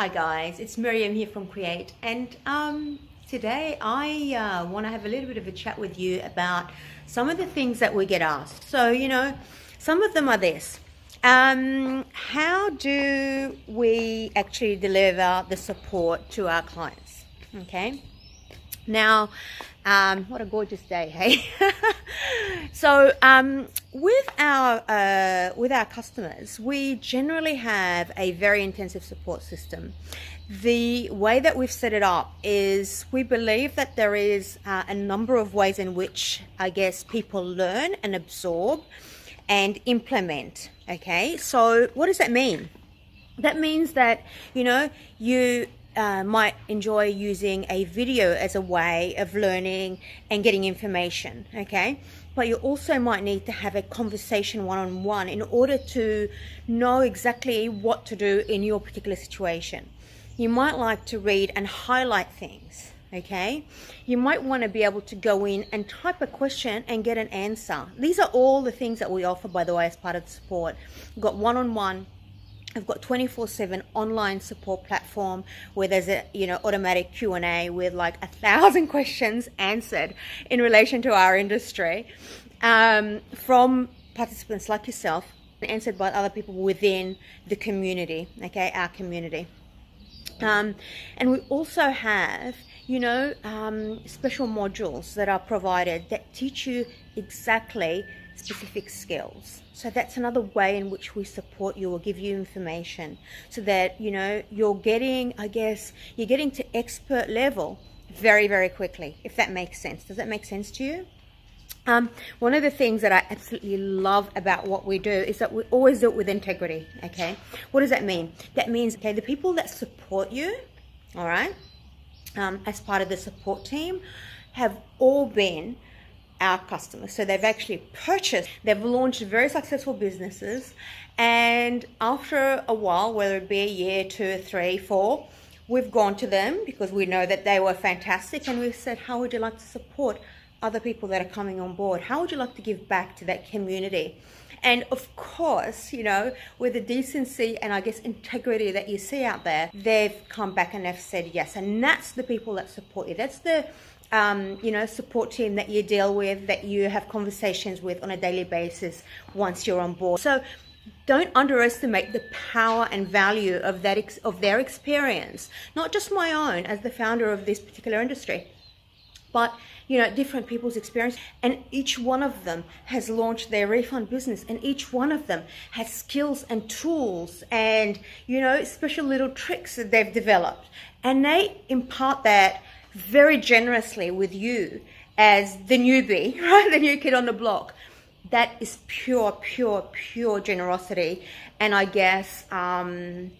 Hi guys, it's Miriam here from Create and um, today I uh, want to have a little bit of a chat with you about some of the things that we get asked. So, you know, some of them are this. Um, how do we actually deliver the support to our clients? Okay. Now, um, what a gorgeous day, hey? so, um, with our uh, with our customers, we generally have a very intensive support system. The way that we've set it up is we believe that there is uh, a number of ways in which I guess people learn and absorb and implement. Okay, so what does that mean? That means that you know you uh, might enjoy using a video as a way of learning and getting information, okay? But you also might need to have a conversation one on one in order to know exactly what to do in your particular situation. You might like to read and highlight things, okay? You might want to be able to go in and type a question and get an answer. These are all the things that we offer, by the way, as part of the support. We've got one on one I've got 24/7 online support platform where there's a you know automatic Q&A with like a thousand questions answered in relation to our industry um, from participants like yourself answered by other people within the community okay our community. Um, and we also have you know um, special modules that are provided that teach you exactly specific skills. So that's another way in which we support you or give you information so that, you know, you're getting, I guess, you're getting to expert level very, very quickly, if that makes sense. Does that make sense to you? Um, one of the things that I absolutely love about what we do is that we always do it with integrity, okay? What does that mean? That means, okay, the people that support you, all right, um, as part of the support team, have all been our customers. So they've actually purchased, they've launched very successful businesses. And after a while, whether it be a year, two, three, four, we've gone to them because we know that they were fantastic. And we've said, how would you like to support other people that are coming on board? How would you like to give back to that community? And of course, you know, with the decency and I guess integrity that you see out there, they've come back and they've said yes. And that's the people that support you. That's the um, you know, support team that you deal with, that you have conversations with on a daily basis once you're on board. So don't underestimate the power and value of that of their experience, not just my own as the founder of this particular industry, but you know different people's experience. And each one of them has launched their refund business and each one of them has skills and tools and you know special little tricks that they've developed. And they impart that very generously with you as the newbie, right? The new kid on the block. That is pure, pure, pure generosity. And I guess, um,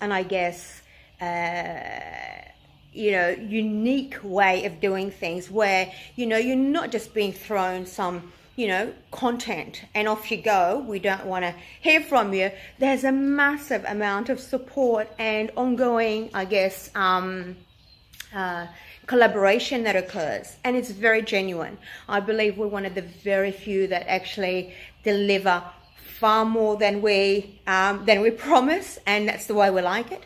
and I guess, uh, you know, unique way of doing things where, you know, you're not just being thrown some, you know, content and off you go. We don't want to hear from you. There's a massive amount of support and ongoing, I guess, um, uh, collaboration that occurs and it's very genuine. I believe we're one of the very few that actually deliver far more than we um, than we promise and that's the way we like it.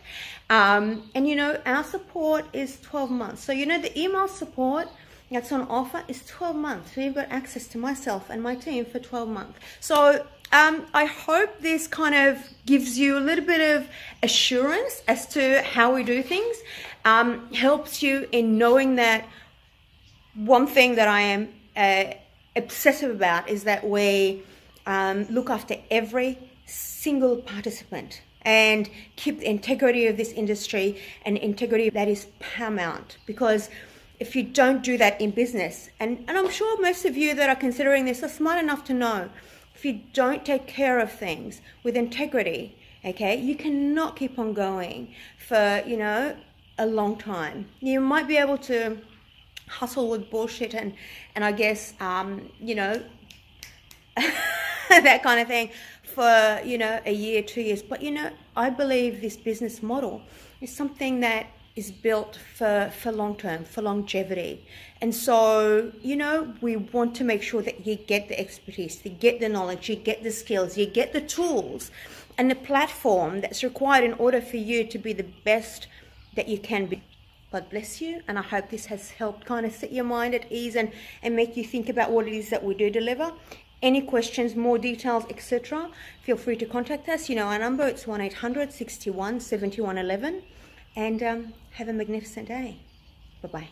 Um, and you know our support is 12 months. So you know the email support that's on offer is 12 months. So you've got access to myself and my team for 12 months. So um, I hope this kind of gives you a little bit of assurance as to how we do things, um, helps you in knowing that one thing that I am uh, obsessive about is that we um, look after every single participant and keep the integrity of this industry and integrity that is paramount. Because if you don't do that in business and, and i'm sure most of you that are considering this are smart enough to know if you don't take care of things with integrity, okay, you cannot keep on going for, you know, a long time. You might be able to hustle with bullshit and, and I guess, um, you know, that kind of thing for, you know, a year, two years. But, you know, I believe this business model is something that is built for, for long term, for longevity. And so, you know, we want to make sure that you get the expertise, you get the knowledge, you get the skills, you get the tools. and the platform that's required in order for you to be the best that you can be. God bless you, and I hope this has helped kind of set your mind at ease and, and make you think about what it is that we do deliver. Any questions, more details, etc., feel free to contact us. You know our number, it's 1 800 61 7111. And um, have a magnificent day. Bye bye.